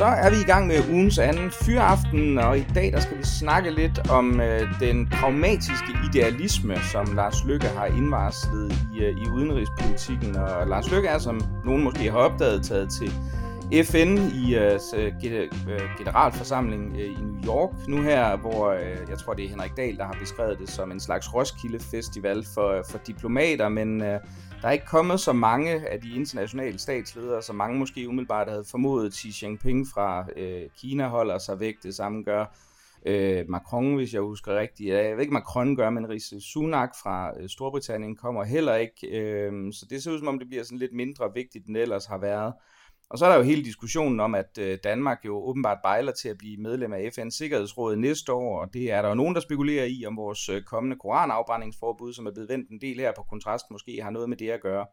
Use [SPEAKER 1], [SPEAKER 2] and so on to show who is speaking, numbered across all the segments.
[SPEAKER 1] Så er vi i gang med ugens anden fyraften, og i dag der skal vi snakke lidt om øh, den pragmatiske idealisme, som Lars Lykke har indvarslet i, øh, i udenrigspolitikken. Og Lars Lykke er, som nogen måske har opdaget, taget til FN i øh, øh, øh, generalforsamling øh, i New York nu her, hvor øh, jeg tror det er Henrik Dahl, der har beskrevet det som en slags Roskilde Festival for, for diplomater, men Øh, der er ikke kommet så mange af de internationale statsledere, som mange måske umiddelbart havde formodet. Xi Jinping fra øh, Kina holder sig væk, det samme gør øh, Macron, hvis jeg husker rigtigt. Jeg ved ikke, Macron gør, men Rishi Sunak fra øh, Storbritannien kommer heller ikke. Øh, så det ser ud som om, det bliver sådan lidt mindre vigtigt, end det ellers har været. Og så er der jo hele diskussionen om, at øh, Danmark jo åbenbart bejler til at blive medlem af FN's Sikkerhedsråd næste år, og det er der jo nogen, der spekulerer i, om vores øh, kommende koranafbrændingsforbud, som er blevet vendt en del her på kontrast, måske har noget med det at gøre.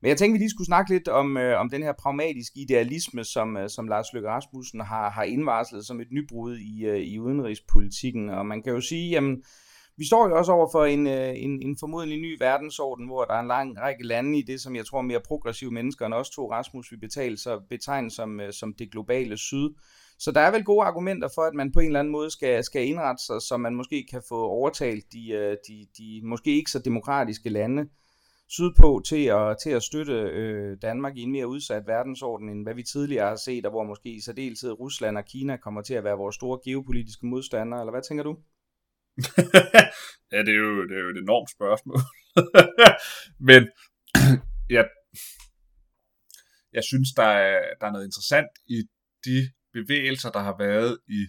[SPEAKER 1] Men jeg tænkte, vi lige skulle snakke lidt om, øh, om den her pragmatiske idealisme, som, øh, som Lars Løkke Rasmussen har, har indvarslet som et nybrud i, øh, i udenrigspolitikken. Og man kan jo sige, jamen, vi står jo også over for en, øh, en, en formodentlig ny verdensorden, hvor der er en lang række lande i det, som jeg tror mere progressive mennesker end os to, Rasmus, vi betale, så betegnet som, øh, som det globale syd. Så der er vel gode argumenter for, at man på en eller anden måde skal, skal indrette sig, så man måske kan få overtalt de, øh, de, de måske ikke så demokratiske lande sydpå til at, til at støtte øh, Danmark i en mere udsat verdensorden, end hvad vi tidligere har set, og hvor måske i særdeleshed Rusland og Kina kommer til at være vores store geopolitiske modstandere, eller hvad tænker du?
[SPEAKER 2] ja, det er, jo, det er jo et enormt spørgsmål. Men ja, jeg synes, der er, der er noget interessant i de bevægelser, der har været i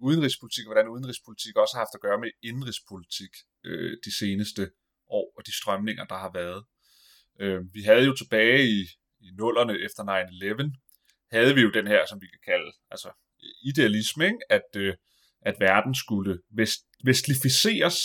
[SPEAKER 2] udenrigspolitik, og hvordan udenrigspolitik også har haft at gøre med indrigspolitik øh, de seneste år, og de strømninger, der har været. Øh, vi havde jo tilbage i, i nullerne efter 9-11, havde vi jo den her, som vi kan kalde altså idealisme, ikke? at øh, at verden skulle vest, vestlificeres,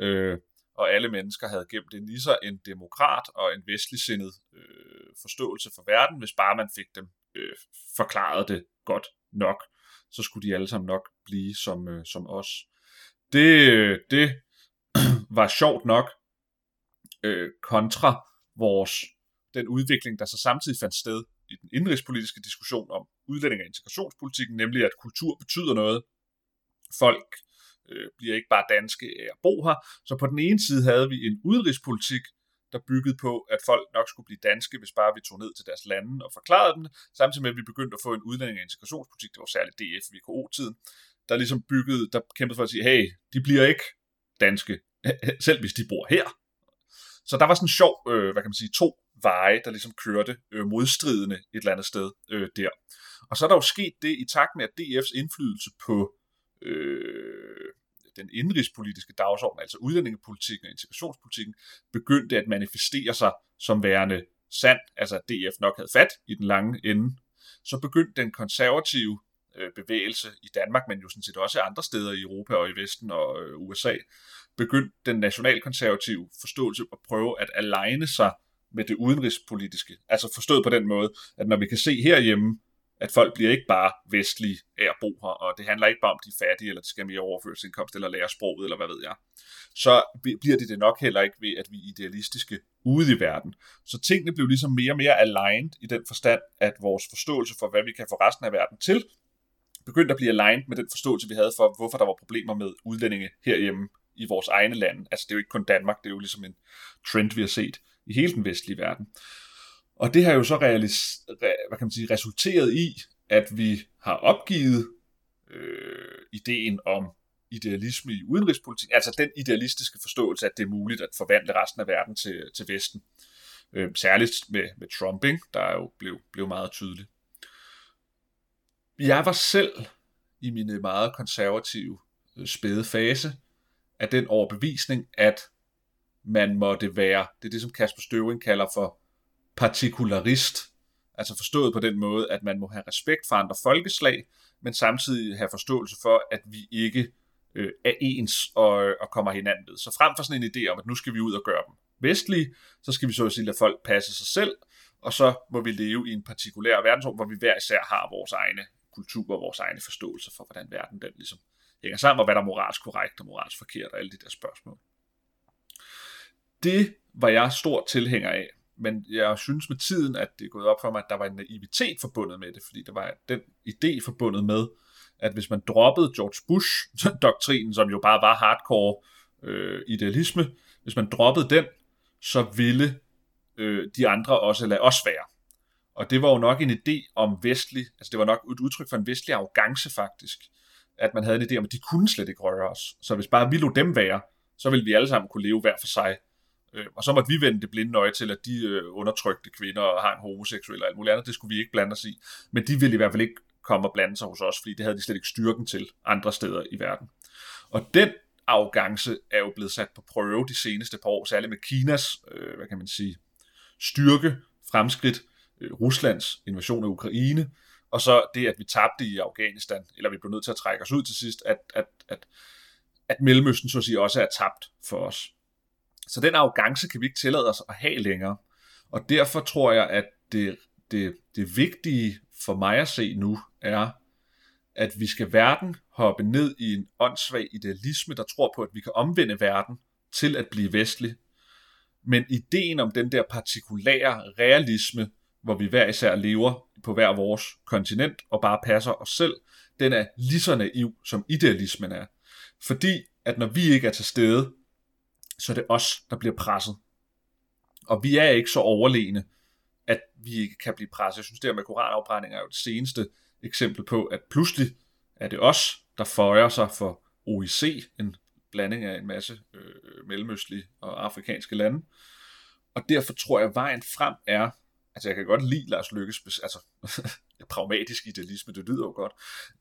[SPEAKER 2] øh, og alle mennesker havde gemt det i sig en demokrat og en vestligsindet øh, forståelse for verden, hvis bare man fik dem øh, forklaret det godt nok, så skulle de alle sammen nok blive som, øh, som os. Det, øh, det var sjovt nok øh, kontra vores den udvikling, der så samtidig fandt sted i den indrigspolitiske diskussion om udlænding og integrationspolitikken, nemlig at kultur betyder noget, folk øh, bliver ikke bare danske af at bo her. Så på den ene side havde vi en udenrigspolitik, der byggede på, at folk nok skulle blive danske, hvis bare vi tog ned til deres lande og forklarede dem, samtidig med, at vi begyndte at få en udlænding- og integrationspolitik, det var særligt DF, VKO-tiden, der ligesom byggede, der kæmpede for at sige, hey, de bliver ikke danske, selv hvis de bor her. Så der var sådan en sjov, øh, hvad kan man sige, to veje, der ligesom kørte øh, modstridende et eller andet sted øh, der. Og så er der jo sket det i takt med, at DF's indflydelse på øh, den indrigspolitiske dagsorden, altså udlændingepolitikken og integrationspolitikken, begyndte at manifestere sig som værende sand, altså at DF nok havde fat i den lange ende, så begyndte den konservative øh, bevægelse i Danmark, men jo sådan set også andre steder i Europa og i Vesten og øh, USA, begyndte den nationalkonservative forståelse at prøve at aligne sig med det udenrigspolitiske. Altså forstået på den måde, at når vi kan se herhjemme, at folk bliver ikke bare vestlige af at bo her, og det handler ikke bare om, de fattige, eller de skal mere overførselsindkomst, eller lære sproget, eller hvad ved jeg. Så bliver det det nok heller ikke ved, at vi er idealistiske ude i verden. Så tingene blev ligesom mere og mere aligned i den forstand, at vores forståelse for, hvad vi kan få resten af verden til, begyndte at blive aligned med den forståelse, vi havde for, hvorfor der var problemer med udlændinge herhjemme i vores egne lande. Altså det er jo ikke kun Danmark, det er jo ligesom en trend, vi har set i hele den vestlige verden. Og det har jo så realis- hvad kan man sige, resulteret i, at vi har opgivet øh, ideen om idealisme i udenrigspolitik, altså den idealistiske forståelse, at det er muligt at forvandle resten af verden til, til Vesten. Øh, særligt med, med Trump, ikke? der jo blev, blev meget tydelig. Jeg var selv i mine øh, meget konservative øh, spæde fase af den overbevisning, at man måtte være, det er det, som Kasper Støvring kalder for partikularist, altså forstået på den måde, at man må have respekt for andre folkeslag, men samtidig have forståelse for, at vi ikke øh, er ens og, og kommer hinanden ved. Så frem for sådan en idé om, at nu skal vi ud og gøre dem vestlige, så skal vi så at sige lade folk passe sig selv, og så må vi leve i en partikulær verdensrum, hvor vi hver især har vores egne kultur og vores egne forståelser for, hvordan verden den ligesom hænger sammen, og hvad der er moralsk korrekt og moralsk forkert, og alle de der spørgsmål. Det var jeg stor tilhænger af, men jeg synes med tiden, at det er gået op for mig, at der var en naivitet forbundet med det, fordi der var den idé forbundet med, at hvis man droppede George Bush-doktrinen, som jo bare var hardcore øh, idealisme, hvis man droppede den, så ville øh, de andre også lade os være. Og det var jo nok en idé om vestlig, altså det var nok et udtryk for en vestlig arrogance faktisk, at man havde en idé om, at de kunne slet ikke røre os. Så hvis bare vi lå dem være, så ville vi alle sammen kunne leve hver for sig. Øh, og så måtte vi vende det blinde øje til, at de øh, undertrykte kvinder og har en homoseksuel og alt muligt andet, det skulle vi ikke blande os i. Men de ville i hvert fald ikke komme og blande sig hos os, fordi det havde de slet ikke styrken til andre steder i verden. Og den arrogance er jo blevet sat på prøve de seneste par år, særligt med Kinas, øh, hvad kan man sige, styrke, fremskridt, øh, Ruslands invasion af Ukraine, og så det, at vi tabte i Afghanistan, eller vi blev nødt til at trække os ud til sidst, at, at, at, at Mellemøsten så at sige også er tabt for os. Så den arrogance kan vi ikke tillade os at have længere. Og derfor tror jeg, at det, det, det vigtige for mig at se nu er, at vi skal verden hoppe ned i en åndssvag idealisme, der tror på, at vi kan omvende verden til at blive vestlig. Men ideen om den der partikulære realisme, hvor vi hver især lever på hver vores kontinent og bare passer os selv, den er lige så naiv, som idealismen er. Fordi at når vi ikke er til stede, så er det os, der bliver presset. Og vi er ikke så overlegne, at vi ikke kan blive presset. Jeg synes, det her med koranafbrænding er jo det seneste eksempel på, at pludselig er det os, der føjer sig for OIC, en blanding af en masse øh, mellemøstlige og afrikanske lande. Og derfor tror jeg, at vejen frem er, altså jeg kan godt lide Lars Lykkes, altså pragmatisk idealisme, det lyder jo godt,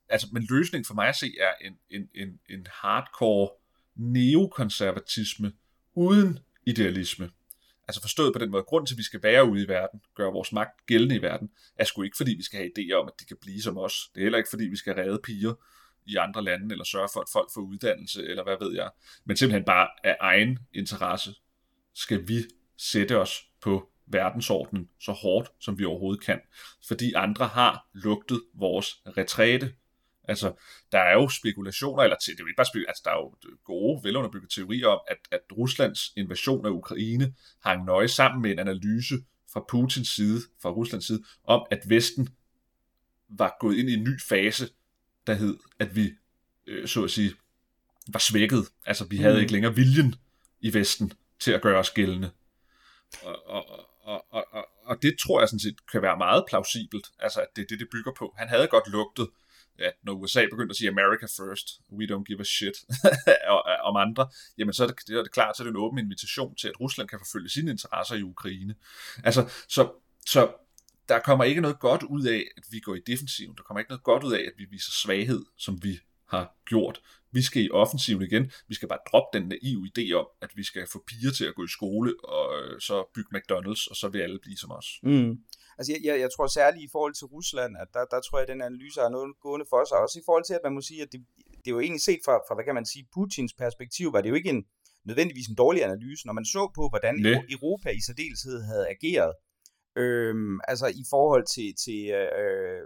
[SPEAKER 2] altså, men løsningen for mig at se er en, en, en, en hardcore neokonservatisme uden idealisme. Altså forstået på den måde, grund til, at vi skal være ude i verden, gøre vores magt gældende i verden, er sgu ikke, fordi vi skal have idéer om, at de kan blive som os. Det er heller ikke, fordi vi skal redde piger i andre lande, eller sørge for, at folk får uddannelse, eller hvad ved jeg. Men simpelthen bare af egen interesse skal vi sætte os på verdensordenen så hårdt, som vi overhovedet kan. Fordi andre har lugtet vores retræte. Altså, der er jo spekulationer, eller det er jo ikke bare spekulationer, altså, der er jo gode, velunderbyggede teorier om, at, at Ruslands invasion af Ukraine hang nøje sammen med en analyse fra Putins side, fra Ruslands side, om at Vesten var gået ind i en ny fase, der hed, at vi, øh, så at sige, var svækket. Altså, vi havde mm. ikke længere viljen i Vesten til at gøre os gældende. Og, og, og, og, og, og det tror jeg sådan set kan være meget plausibelt, altså at det er det, det bygger på. Han havde godt lugtet, ja, når USA begyndte at sige America first, we don't give a shit om andre, jamen så er det, det er det klart, så er det en åben invitation til, at Rusland kan forfølge sine interesser i Ukraine. Altså, så, så der kommer ikke noget godt ud af, at vi går i defensiven. Der kommer ikke noget godt ud af, at vi viser svaghed, som vi har gjort. Vi skal i offensiven igen. Vi skal bare droppe den naive idé om, at vi skal få piger til at gå i skole, og øh, så bygge McDonald's, og så vil alle blive som os.
[SPEAKER 1] Mm. Altså, jeg, jeg, jeg tror særligt i forhold til Rusland, at der, der tror jeg, at den analyse har noget gående for sig. Også i forhold til, at man må sige, at det, det er jo egentlig set fra, fra, hvad kan man sige, Putins perspektiv, var det jo ikke en, nødvendigvis en dårlig analyse, når man så på, hvordan Nej. Europa i særdeleshed havde ageret Øhm, altså i forhold til, til øh,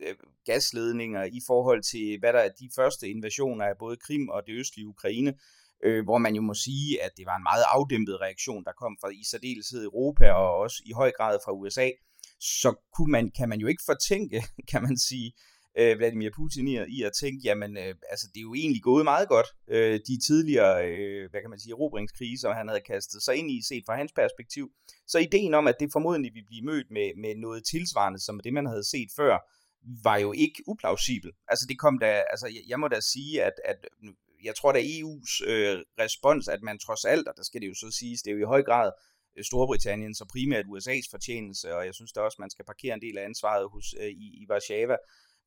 [SPEAKER 1] øh, gasledninger, i forhold til hvad der er de første invasioner af både Krim og det østlige Ukraine, øh, hvor man jo må sige, at det var en meget afdæmpet reaktion, der kom fra i særdeleshed Europa og også i høj grad fra USA, så kunne man, kan man jo ikke fortænke, kan man sige, øh, Vladimir Putin i, i at tænke, jamen øh, altså, det er jo egentlig gået meget godt, øh, de tidligere, øh, hvad kan man sige, erobringskriser, han havde kastet sig ind i, set fra hans perspektiv. Så ideen om, at det formodentlig ville blive mødt med, med noget tilsvarende, som det man havde set før, var jo ikke uplausibel. Altså det kom da, altså jeg, jeg må da sige, at, at jeg tror da EU's øh, respons, at man trods alt, og der skal det jo så siges, det er jo i høj grad Øh, Storbritannien, så primært USA's fortjeneste, og jeg synes da også, man skal parkere en del af ansvaret hos, øh, i, i Warszawa,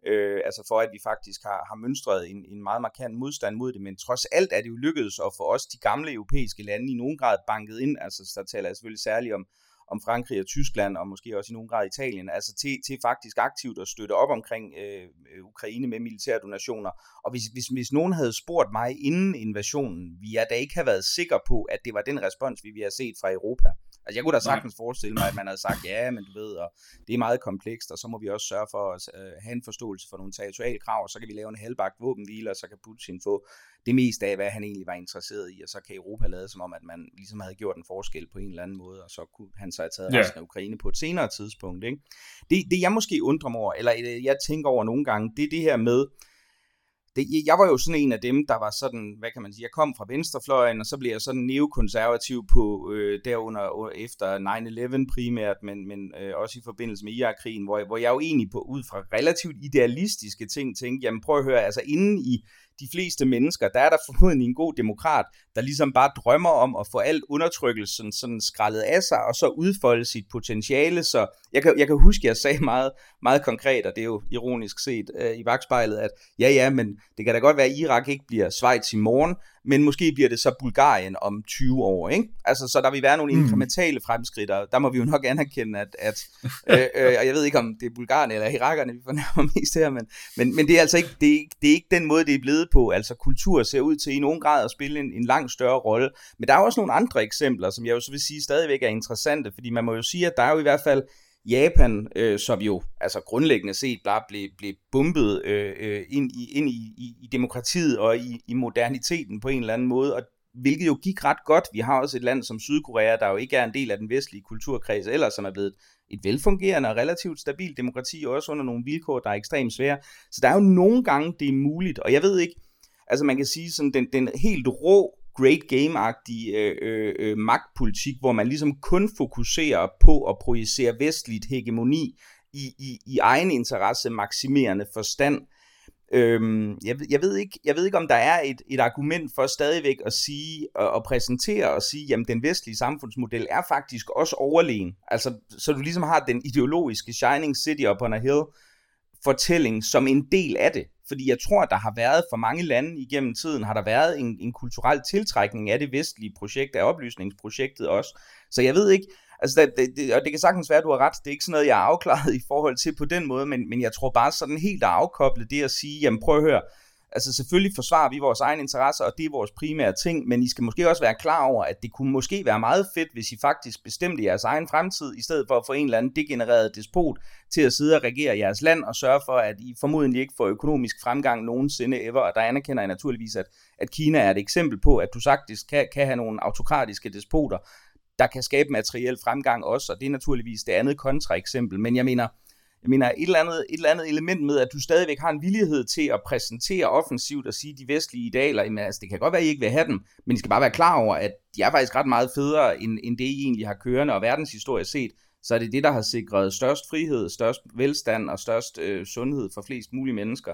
[SPEAKER 1] øh, altså for at vi faktisk har, har mønstret en, en meget markant modstand mod det, men trods alt er det jo lykkedes at få os de gamle europæiske lande i nogen grad banket ind, altså der taler jeg selvfølgelig særligt om, om Frankrig og Tyskland, og måske også i nogen grad Italien, altså til, til faktisk aktivt at støtte op omkring øh, Ukraine med militære donationer. Og hvis, hvis, hvis nogen havde spurgt mig inden invasionen, vi jeg da ikke have været sikre på, at det var den respons, vi vi har set fra Europa. Altså jeg kunne da sagtens Nej. forestille mig, at man havde sagt, ja, men du ved, og det er meget komplekst, og så må vi også sørge for at uh, have en forståelse for nogle territoriale krav, og så kan vi lave en halvbagt våbenhvile, og så kan Putin få det meste af, hvad han egentlig var interesseret i, og så kan Europa lade som om, at man ligesom havde gjort en forskel på en eller anden måde, og så kunne han så have taget yeah. resten af Ukraine på et senere tidspunkt. Ikke? Det, det jeg måske undrer mig over, eller jeg tænker over nogle gange, det er det her med, det, jeg var jo sådan en af dem, der var sådan, hvad kan man sige, jeg kom fra venstrefløjen, og så blev jeg sådan neokonservativ på øh, derunder efter 9-11 primært, men, men øh, også i forbindelse med Irak-krigen, hvor, hvor jeg jo egentlig på, ud fra relativt idealistiske ting tænkte, jamen prøv at høre, altså inden i de fleste mennesker, der er der formodentlig en god demokrat, der ligesom bare drømmer om at få alt undertrykkelsen sådan skrællet af sig, og så udfolde sit potentiale. Så jeg kan, jeg kan huske, at jeg sagde meget, meget konkret, og det er jo ironisk set øh, i vagtspejlet, at ja, ja, men det kan da godt være, at Irak ikke bliver Schweiz i morgen, men måske bliver det så Bulgarien om 20 år, ikke? Altså, så der vil være nogle mm. inkrementale fremskridt, og der må vi jo nok anerkende, at, at øh, øh, og jeg ved ikke, om det er Bulgarien eller Irakerne, vi fornærmer mest her, men, men, men det er altså ikke, det er, det er ikke den måde, det er blevet på. Altså, kultur ser ud til i nogen grad at spille en, en langt større rolle. Men der er også nogle andre eksempler, som jeg jo så vil sige stadigvæk er interessante, fordi man må jo sige, at der er jo i hvert fald Japan, øh, som jo altså grundlæggende set bare blev, blev bumpet øh, øh, ind, i, ind i, i, i demokratiet og i, i moderniteten på en eller anden måde, og hvilket jo gik ret godt. Vi har også et land som Sydkorea, der jo ikke er en del af den vestlige kulturkreds, eller som er blevet et velfungerende og relativt stabilt demokrati, også under nogle vilkår, der er ekstremt svære. Så der er jo nogle gange, det er muligt, og jeg ved ikke, altså man kan sige sådan, den, den helt rå great game-agtig øh, øh, øh, magtpolitik, hvor man ligesom kun fokuserer på at projicere vestligt hegemoni i, i, i egen interesse maksimerende forstand. Øhm, jeg, jeg, ved ikke, jeg ved ikke, om der er et, et argument for stadigvæk at sige og, og præsentere og sige, jamen den vestlige samfundsmodel er faktisk også overlegen. Altså, så du ligesom har den ideologiske Shining City upon a hill fortælling som en del af det. Fordi jeg tror, der har været for mange lande igennem tiden, har der været en, en kulturel tiltrækning af det vestlige projekt, af oplysningsprojektet også. Så jeg ved ikke, altså det, det, det, og det kan sagtens være, at du har ret, det er ikke sådan noget, jeg er afklaret i forhold til på den måde, men, men jeg tror bare sådan helt at afkoble det at sige, jamen prøv at høre, Altså selvfølgelig forsvarer vi vores egen interesser, og det er vores primære ting, men I skal måske også være klar over, at det kunne måske være meget fedt, hvis I faktisk bestemte jeres egen fremtid, i stedet for at få en eller anden degenereret despot til at sidde og regere jeres land, og sørge for, at I formodentlig ikke får økonomisk fremgang nogensinde ever, og der anerkender jeg naturligvis, at, at Kina er et eksempel på, at du sagtens kan, kan have nogle autokratiske despoter, der kan skabe materiel fremgang også, og det er naturligvis det andet kontraeksempel, men jeg mener, jeg mener, et eller, andet, et eller andet element med, at du stadigvæk har en villighed til at præsentere offensivt og sige de vestlige idealer, jamen, altså, det kan godt være, at I ikke vil have dem, men I skal bare være klar over, at de er faktisk ret meget federe, end, end det I egentlig har kørende, og verdenshistorie set, så er det det, der har sikret størst frihed, størst velstand og størst øh, sundhed for flest mulige mennesker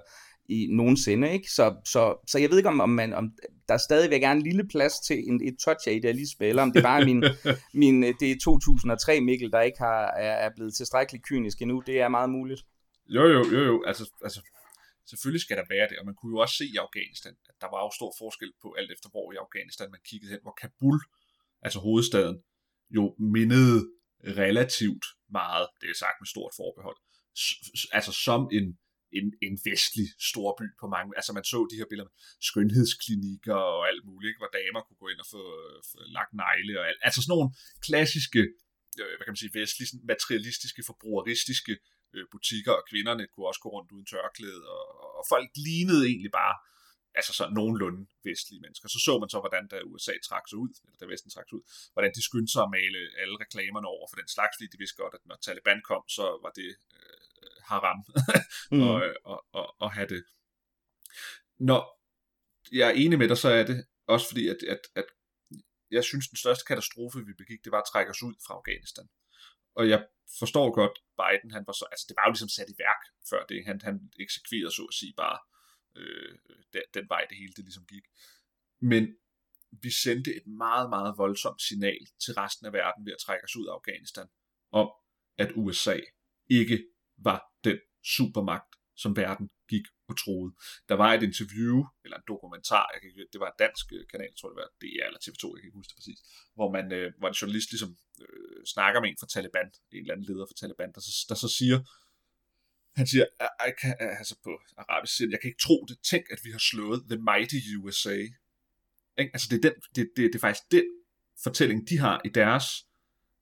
[SPEAKER 1] i nogensinde. Ikke? Så, så, så jeg ved ikke, om, om, man, om der stadigvæk er en lille plads til en, et touch af idealisme, eller om det bare er min, min, det er 2003 Mikkel, der ikke har, er, er blevet tilstrækkeligt kynisk endnu. Det er meget muligt.
[SPEAKER 2] Jo, jo, jo, jo. Altså, altså, selvfølgelig skal der være det, og man kunne jo også se i Afghanistan, at der var jo stor forskel på alt efter hvor i Afghanistan man kiggede hen, hvor Kabul, altså hovedstaden, jo mindede relativt meget, det er sagt med stort forbehold, altså som en en, en vestlig storby på mange, altså man så de her billeder med skønhedsklinikker og alt muligt, ikke? hvor damer kunne gå ind og få, få lagt negle og alt. Altså sådan nogle klassiske, øh, hvad kan man sige, vestlige, materialistiske, forbrugeristiske øh, butikker, og kvinderne kunne også gå rundt uden tørklæde, og, og folk lignede egentlig bare altså så nogenlunde vestlige mennesker. Så så man så, hvordan da USA trak sig ud, eller da Vesten trak sig ud, hvordan de skyndte sig at male alle reklamerne over for den slags, fordi de vidste godt, at når Taliban kom, så var det øh, haram mm. og, og, og, og have det. Når jeg er enig med dig, så er det også fordi, at, at, at jeg synes, den største katastrofe, vi begik, det var at trække os ud fra Afghanistan. Og jeg forstår godt, Biden, han var så, altså det var jo ligesom sat i værk før det. Han, han eksekverede så at sige bare øh, den, den vej, det hele det ligesom gik. Men vi sendte et meget, meget voldsomt signal til resten af verden ved at trække os ud af Afghanistan, om at USA ikke var den supermagt, som verden gik og troede. Der var et interview, eller en dokumentar, jeg kan ikke, det var en dansk øh, kanal, jeg tror det var DR eller TV2, jeg kan ikke huske det præcis, hvor, man, øh, hvor en journalist ligesom øh, snakker med en fra Taliban, en eller anden leder fra Taliban, der så, der så siger, han siger, jeg kan, altså på arabisk siger, jeg kan ikke tro det, tænk at vi har slået The Mighty USA. Ikke? Altså det er, den, det, det, det er faktisk den fortælling, de har i deres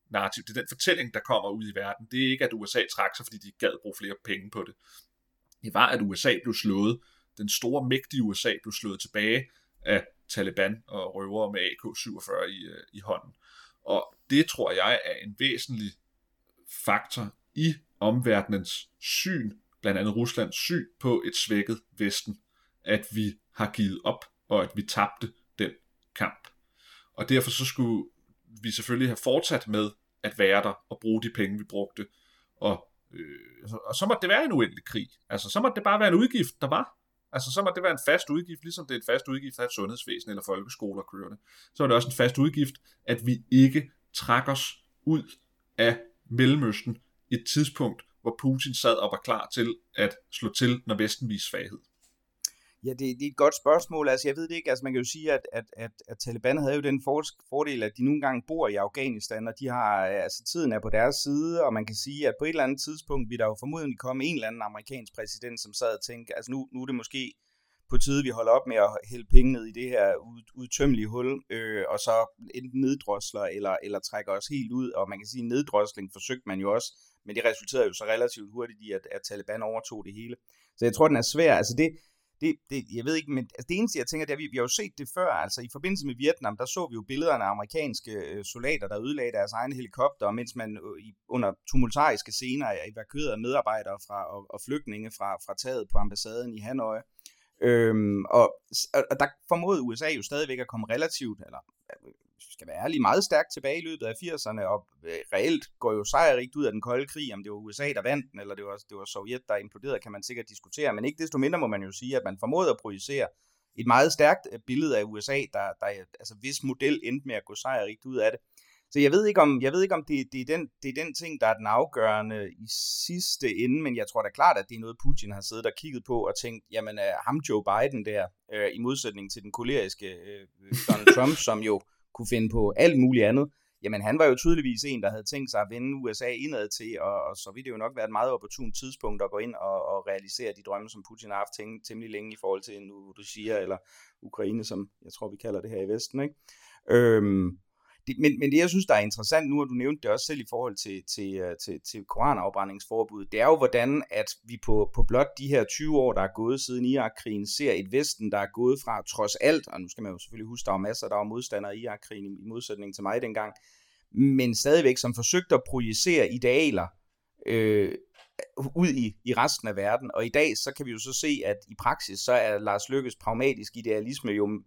[SPEAKER 2] narrativ, det er den fortælling, der kommer ud i verden. Det er ikke, at USA trak sig, fordi de ikke gad bruge flere penge på det. Det var, at USA blev slået. Den store, mægtige USA blev slået tilbage af Taliban og røvere med AK-47 i, øh, i hånden. Og det tror jeg er en væsentlig faktor i omverdenens syn, blandt andet Ruslands syn på et svækket Vesten, at vi har givet op, og at vi tabte den kamp. Og derfor så skulle vi selvfølgelig have fortsat med at være der og bruge de penge, vi brugte. Og, øh, og så måtte det være en uendelig krig. Altså, så måtte det bare være en udgift, der var. Altså, så måtte det være en fast udgift, ligesom det er en fast udgift at et sundhedsvæsen eller folkeskoler kørende. Så er det også en fast udgift, at vi ikke trækker os ud af Mellemøsten et tidspunkt, hvor Putin sad og var klar til at slå til, når Vesten viste svaghed.
[SPEAKER 1] Ja, det, det er et godt spørgsmål. Altså, jeg ved det ikke. Altså, man kan jo sige, at, at, at, at Taliban havde jo den fordel, at de nogle gange bor i Afghanistan, og de har, altså, tiden er på deres side, og man kan sige, at på et eller andet tidspunkt vil der jo formodentlig komme en eller anden amerikansk præsident, som sad og tænkte, altså nu, nu er det måske på tide, vi holder op med at hælde penge ned i det her ud, udtømmelige hul, øh, og så enten neddrosler eller, eller trækker os helt ud, og man kan sige, at neddrosling forsøgte man jo også, men det resulterede jo så relativt hurtigt i, at, at Taliban overtog det hele. Så jeg tror, den er svær. Altså det, det, det, jeg ved ikke, men altså det eneste, jeg tænker, det er, at vi, vi har jo set det før, altså i forbindelse med Vietnam, der så vi jo billederne af amerikanske øh, soldater, der ødelagde deres egne helikopter, mens man øh, i, under tumultariske scener øh, evakuerede medarbejdere fra, og, og flygtninge fra, fra taget på ambassaden i Hanoi. Øhm, og, og der formåede USA jo stadigvæk at komme relativt, eller skal være ærlig, meget stærkt tilbage i løbet af 80'erne, og øh, reelt går jo sejrigt ud af den kolde krig, om det var USA, der vandt den, eller det var, det var Sovjet, der imploderede, kan man sikkert diskutere, men ikke desto mindre må man jo sige, at man formåede at projicere et meget stærkt øh, billede af USA, der, der altså hvis model endte med at gå sejrigt ud af det. Så jeg ved ikke om, jeg ved ikke, om det, det, er den, det er den ting, der er den afgørende i sidste ende, men jeg tror da klart, at det er noget, Putin har siddet og kigget på og tænkt, jamen er ham Joe Biden der, øh, i modsætning til den koleriske øh, øh Donald Trump, som jo kunne finde på alt muligt andet, jamen han var jo tydeligvis en, der havde tænkt sig at vende USA indad til, og, og så ville det jo nok være et meget opportunt tidspunkt at gå ind og, og realisere de drømme, som Putin har haft tænkt temmelig længe i forhold til nu Russia eller Ukraine, som jeg tror, vi kalder det her i Vesten. Ikke? Øhm, det, men, men det, jeg synes, der er interessant nu, og du nævnte det også selv i forhold til, til, øh, til, til koranafbrændingsforbuddet, det er jo, hvordan at vi på, på blot de her 20 år, der er gået siden Irak-krigen, ser et Vesten, der er gået fra trods alt, og nu skal man jo selvfølgelig huske, der var masser, der var modstandere i Irak-krigen, i, i modsætning til mig dengang, men stadigvæk som forsøgte at projicere idealer øh, ud i, i resten af verden. Og i dag, så kan vi jo så se, at i praksis, så er Lars Lykkes pragmatisk idealisme jo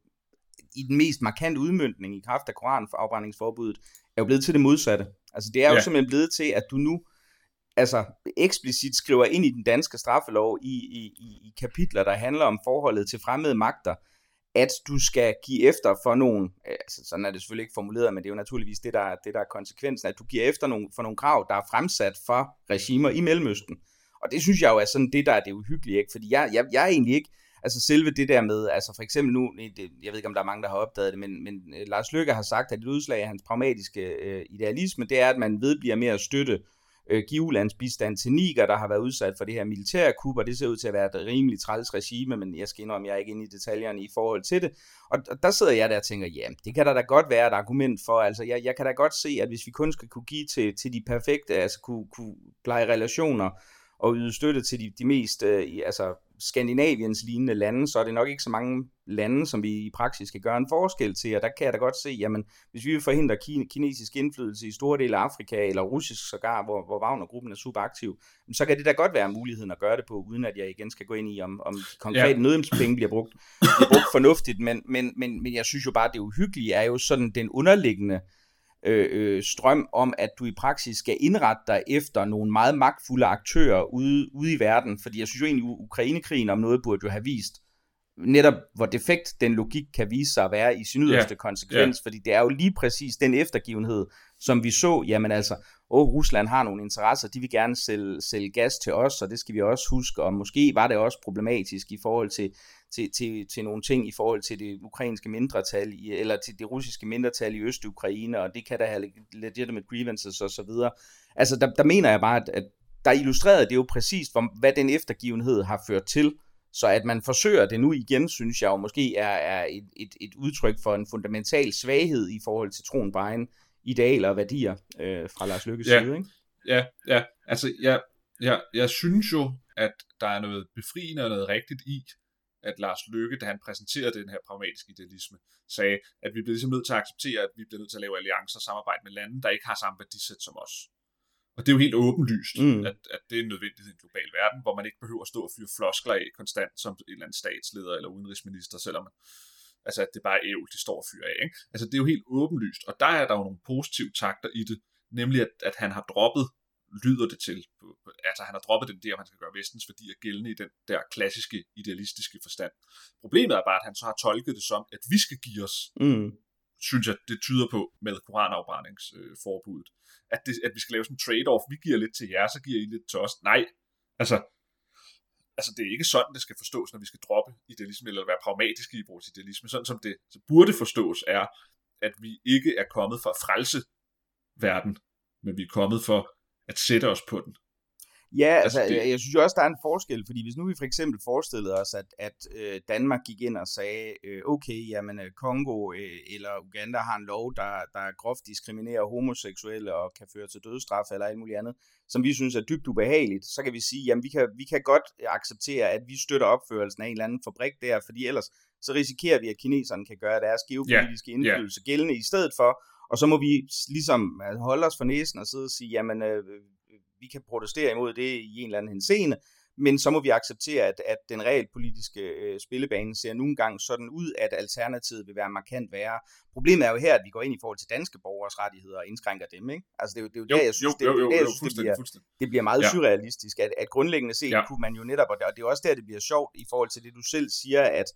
[SPEAKER 1] i den mest markante udmyndning i kraft af koranafbrændingsforbuddet, er jo blevet til det modsatte. Altså det er jo ja. simpelthen blevet til, at du nu altså eksplicit skriver ind i den danske straffelov i, i, i kapitler, der handler om forholdet til fremmede magter, at du skal give efter for nogle, altså sådan er det selvfølgelig ikke formuleret, men det er jo naturligvis det, der er, det, der er konsekvensen, at du giver efter nogle, for nogle krav, der er fremsat for regimer i Mellemøsten. Og det synes jeg jo er sådan det, der er det uhyggelige, ikke? fordi jeg, jeg, jeg er egentlig ikke, altså selve det der med, altså for eksempel nu, det, jeg ved ikke om der er mange, der har opdaget det, men, men øh, Lars Løkke har sagt, at et udslag af hans pragmatiske øh, idealisme, det er, at man vedbliver med at støtte øh, uh, givelandsbistand til Niger, der har været udsat for det her militære kub, og det ser ud til at være et rimeligt træls regime, men jeg skal indrømme, jeg er ikke inde i detaljerne i forhold til det. Og, og der sidder jeg der og tænker, ja, det kan der da godt være et argument for, altså jeg, jeg kan da godt se, at hvis vi kun skal kunne give til, til de perfekte, altså kunne, kunne pleje relationer, og yde støtte til de, de mest øh, altså Skandinaviens lignende lande, så er det nok ikke så mange lande, som vi i praksis kan gøre en forskel til, og der kan jeg da godt se, jamen, hvis vi vil forhindre kinesisk indflydelse i store dele af Afrika, eller russisk sågar, hvor, hvor Wagner-gruppen er super aktiv, så kan det da godt være muligheden at gøre det på, uden at jeg igen skal gå ind i, om, om de konkrete ja. nødhjælpspenge bliver brugt, bliver brugt fornuftigt, men, men, men, men jeg synes jo bare, at det uhyggelige er jo sådan den underliggende øh, Øh, øh, strøm om, at du i praksis skal indrette dig efter nogle meget magtfulde aktører ude, ude i verden, fordi jeg synes jo egentlig, at Ukrainekrigen om noget burde jo have vist, netop hvor defekt den logik kan vise sig at være i sin yderste yeah. konsekvens, yeah. fordi det er jo lige præcis den eftergivenhed, som vi så, jamen altså, åh, Rusland har nogle interesser, de vil gerne sælge, sælge gas til os, og det skal vi også huske, og måske var det også problematisk i forhold til, til, til, til nogle ting i forhold til det ukrainske mindretal, i, eller til det russiske mindretal i Øst-Ukraine, og det kan der have legitimate grievances og så videre. Altså, der, der mener jeg bare, at, at der illustreret det jo præcis, hvad den eftergivenhed har ført til, så at man forsøger det nu igen, synes jeg jo måske er, er et, et, et udtryk for en fundamental svaghed i forhold til troen på egen idealer og værdier øh, fra Lars Lykkes
[SPEAKER 2] Ja.
[SPEAKER 1] side. Ikke?
[SPEAKER 2] Ja, ja. Altså, jeg, jeg, jeg synes jo, at der er noget befriende og noget rigtigt i, at Lars Løkke, da han præsenterede den her pragmatiske idealisme, sagde, at vi bliver ligesom nødt til at acceptere, at vi bliver nødt til at lave alliancer og samarbejde med lande, der ikke har samme værdisæt som os. Og det er jo helt åbenlyst,
[SPEAKER 1] Mm.
[SPEAKER 2] at, at det er en nødvendighed i en global verden, hvor man ikke behøver at stå og fyre floskler af konstant som en eller anden statsleder eller udenrigsminister, selvom altså, at det bare er ævl, de står og fyrer af. Ikke? Altså, det er jo helt åbenlyst, og der er der jo nogle positive takter i det, nemlig at, at han har droppet, lyder det til, altså han har droppet den der, at man skal gøre vestens værdier gældende i den der klassiske, idealistiske forstand. Problemet er bare, at han så har tolket det som, at vi skal give os
[SPEAKER 1] Mm
[SPEAKER 2] synes jeg, det tyder på med koranafbrændingsforbuddet. At, det, at vi skal lave sådan en trade-off. Vi giver lidt til jer, så giver I lidt til os. Nej, altså, altså det er ikke sådan, det skal forstås, når vi skal droppe idealisme, eller være pragmatiske i vores idealisme. Sådan som det så burde forstås er, at vi ikke er kommet for at frelse verden, men vi er kommet for at sætte os på den.
[SPEAKER 1] Ja, altså,
[SPEAKER 2] Altså, det-
[SPEAKER 1] jeg, jeg synes jo også, der er en forskel, fordi hvis nu vi for eksempel forestillede os, at, at øh, Danmark gik ind og sagde, øh, okay, jamen øh, Kongo øh, eller Uganda har en lov, der, der groft diskriminerer homoseksuelle og kan føre til dødsstraf eller alt muligt andet, som vi synes er dybt ubehageligt, så kan vi sige, jamen vi kan, vi kan godt acceptere, at vi støtter opførelsen af en eller anden fabrik der, fordi ellers så risikerer vi, at kineserne kan gøre deres geopolitiske
[SPEAKER 2] ja.
[SPEAKER 1] indflydelse gældende i stedet for, og så må vi ligesom holde os for næsen og sidde og sige, jamen øh, vi kan protestere imod det i en eller anden henseende, men så må vi acceptere, at, at den realpolitiske øh, spillebane ser nogle gange sådan ud, at alternativet vil være markant værre. Problemet er jo her, at vi går ind i forhold til danske borgers rettigheder og indskrænker dem. Ikke? Altså det er jo, det er jo,
[SPEAKER 2] Jo,
[SPEAKER 1] der, jeg synes,
[SPEAKER 2] jo,
[SPEAKER 1] det,
[SPEAKER 2] jo,
[SPEAKER 1] er
[SPEAKER 2] jo,
[SPEAKER 1] der, jeg synes, det, bliver, det bliver meget
[SPEAKER 2] Ja.
[SPEAKER 1] surrealistisk, at, at grundlæggende set
[SPEAKER 2] Ja.
[SPEAKER 1] kunne man jo netop, og det er også der, det bliver sjovt i forhold til det, du selv siger, at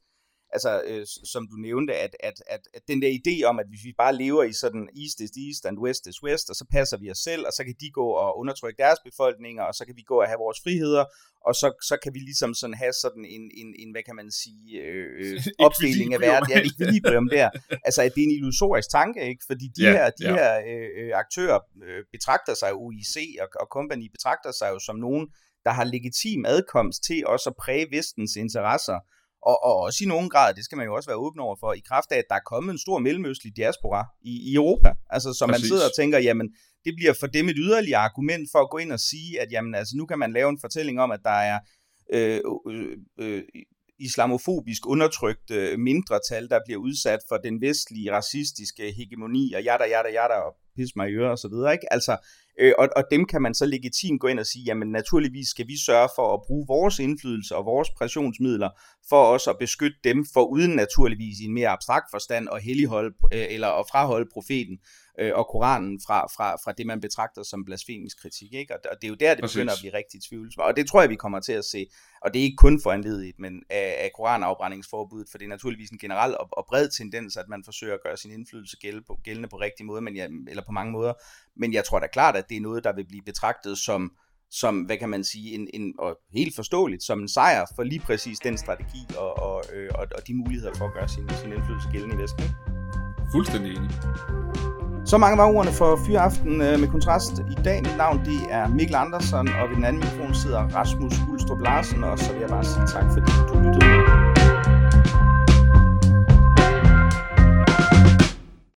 [SPEAKER 1] altså, øh, som du nævnte, at, at, at, at den der idé om, at hvis vi bare lever i sådan east is east and west is west, og så passer vi os selv, og så kan de gå og undertrykke deres befolkninger, og så kan vi gå og have vores friheder, og så, så kan vi ligesom sådan have sådan en, en, en hvad kan man sige, øh, øh, opdeling af verden, ja, et equilibrium der. Altså, at det er en illusorisk tanke, ikke? Fordi de
[SPEAKER 2] Ja,
[SPEAKER 1] her, de
[SPEAKER 2] ja.
[SPEAKER 1] her øh, øh, aktører øh, betragter sig, OIC og, og company betragter sig jo som nogen, der har legitim adkomst til også at præge vestens interesser, og, og også i nogen grad, det skal man jo også være åben over for, i kraft af, at der er kommet en stor mellemøstlig diaspora i, i Europa. Altså, så man
[SPEAKER 2] Præcis.
[SPEAKER 1] sidder og tænker, jamen, det bliver for dem et yderligere argument for at gå ind og sige, at jamen, altså, nu kan man lave en fortælling om, at der er øh, øh, øh, islamofobisk undertrykte mindretal, der bliver udsat for den vestlige racistiske hegemoni, og jada, jada, jada, og pis mig i ører og så videre, ikke? Altså, øh, og, og dem kan man så legitimt gå ind og sige, jamen naturligvis skal vi sørge for at bruge vores indflydelse og vores pressionsmidler for også at beskytte dem, for uden naturligvis i en mere abstrakt forstand at helligholde, øh, eller at fraholde profeten øh, og Koranen fra, fra, fra det, man betragter som blasfemisk kritik. Ikke? Og, og det er jo der, det
[SPEAKER 2] Præcis.
[SPEAKER 1] begynder at blive rigtig tvivlsomt. Og det tror jeg, vi kommer til at se. Og det er ikke kun foranledet men af, af koranafbrændingsforbuddet, for det er naturligvis en generel og, og bred tendens, at man forsøger at gøre sin indflydelse gældende på, gældende på rigtig måde, men ja, eller på mange måder. Men jeg tror da klart, at det er noget, der vil blive betragtet som som, hvad kan man sige, en, en, og helt forståeligt, som en sejr for lige præcis den strategi og, og, øh, og, og de muligheder for at gøre sin, sin indflydelse gældende i Vesten.
[SPEAKER 2] Fuldstændig enig.
[SPEAKER 1] Så mange var ordene for Fyraften øh, med kontrast. I dag mit navn det er Mikkel Andersen, og ved den anden mikrofon sidder Rasmus Ulstrup Larsen, og så vil jeg bare sige tak, fordi du lyttede med.